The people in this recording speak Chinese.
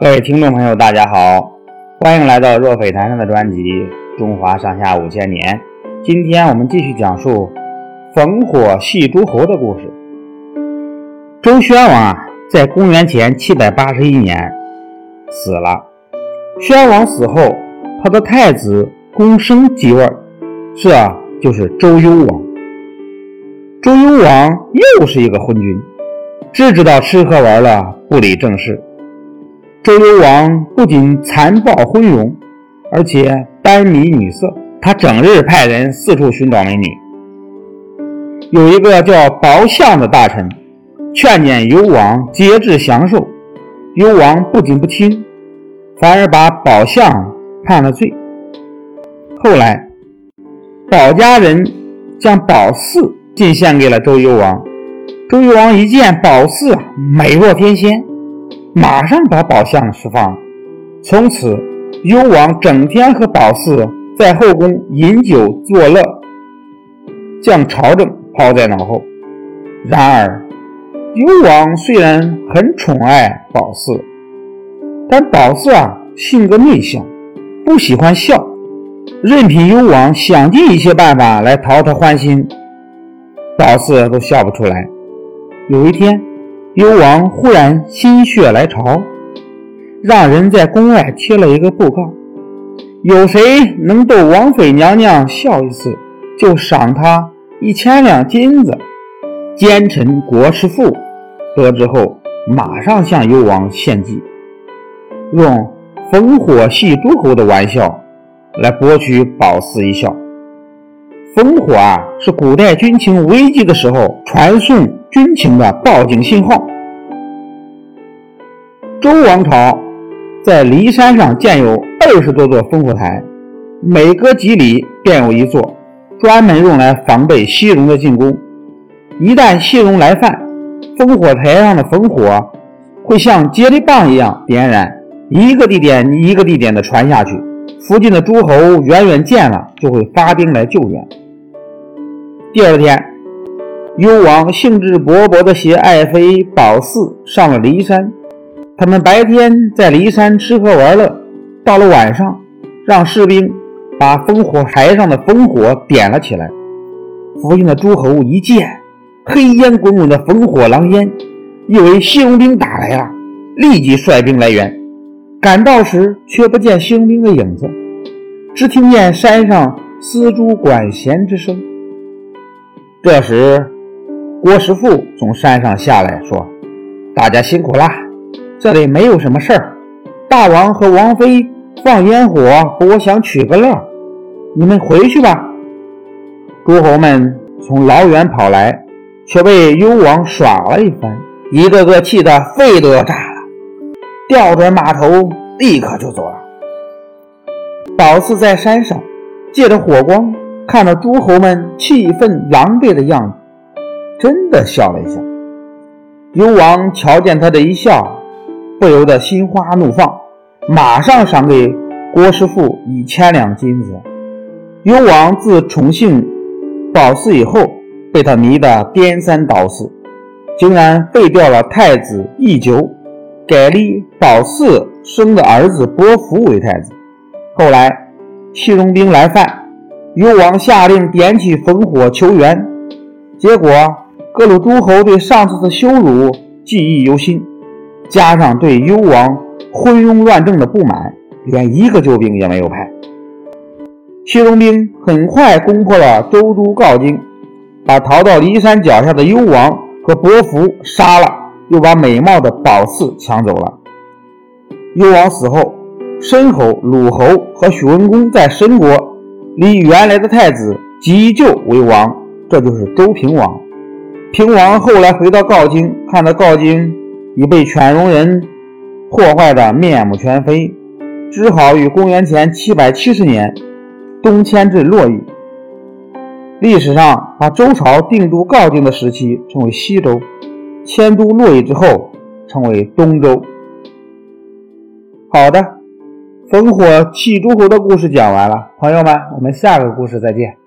各位听众朋友，大家好，欢迎来到若斐谈谈的专辑《中华上下五千年》。今天我们继续讲述烽火戏诸侯的故事。周宣王啊，在公元前七百八十一年死了。宣王死后，他的太子公生继位，这就是周幽王。周幽王又是一个昏君，只知道吃喝玩乐，不理政事。周幽王不仅残暴昏庸，而且耽迷女色。他整日派人四处寻找美女。有一个叫宝相的大臣劝谏幽王节制享受，幽王不仅不听，反而把宝相判了罪。后来，宝家人将宝四进献给了周幽王。周幽王一见宝四美若天仙。马上把宝相释放，从此幽王整天和宝四在后宫饮酒作乐，将朝政抛在脑后。然而，幽王虽然很宠爱宝四，但宝四啊性格内向，不喜欢笑，任凭幽王想尽一切办法来讨他欢心，宝四都笑不出来。有一天。幽王忽然心血来潮，让人在宫外贴了一个布告：有谁能逗王妃娘娘笑一次，就赏他一千两金子。奸臣国师傅得知后，马上向幽王献计，用烽火戏诸侯的玩笑来博取宝四一笑。烽火啊，是古代军情危急的时候传送。军情的报警信号。周王朝在骊山上建有二十多座烽火台，每隔几里便有一座，专门用来防备西戎的进攻。一旦西戎来犯，烽火台上的烽火会像接力棒一样点燃，一个地点一个地点的传下去，附近的诸侯远远见了就会发兵来救援。第二天。幽王兴致勃勃地携爱妃宝四上了骊山。他们白天在骊山吃喝玩乐，到了晚上，让士兵把烽火台上的烽火点了起来。附近的诸侯一见黑烟滚滚的烽火狼烟，以为西戎兵打来了，立即率兵来援。赶到时，却不见西戎兵的影子，只听见山上丝竹管弦之声。这时，郭师傅从山上下来说：“大家辛苦了，这里没有什么事儿。大王和王妃放烟火，我想取个乐，你们回去吧。”诸侯们从老远跑来，却被幽王耍了一番，一个个气得肺都要炸了，调转马头，立刻就走了。宝四在山上借着火光，看到诸侯们气愤狼狈的样子。真的笑了一下，幽王瞧见他的一笑，不由得心花怒放，马上赏给郭师傅一千两金子。幽王自宠幸宝四以后，被他迷得颠三倒四，竟然废掉了太子义九，改立宝四生的儿子伯服为太子。后来西戎兵来犯，幽王下令点起烽火求援，结果。各路诸侯对上次的羞辱记忆犹新，加上对幽王昏庸乱政的不满，连一个救兵也没有派。西戎兵很快攻破了周都镐京，把逃到骊山脚下的幽王和伯服杀了，又把美貌的宝四抢走了。幽王死后，申侯、鲁侯和许文公在申国立原来的太子急救为王，这就是周平王。平王后来回到镐京，看到镐京已被犬戎人破坏的面目全非，只好于公元前七百七十年东迁至洛邑。历史上把周朝定都镐京的时期称为西周，迁都洛邑之后称为东周。好的，烽火戏诸侯的故事讲完了，朋友们，我们下个故事再见。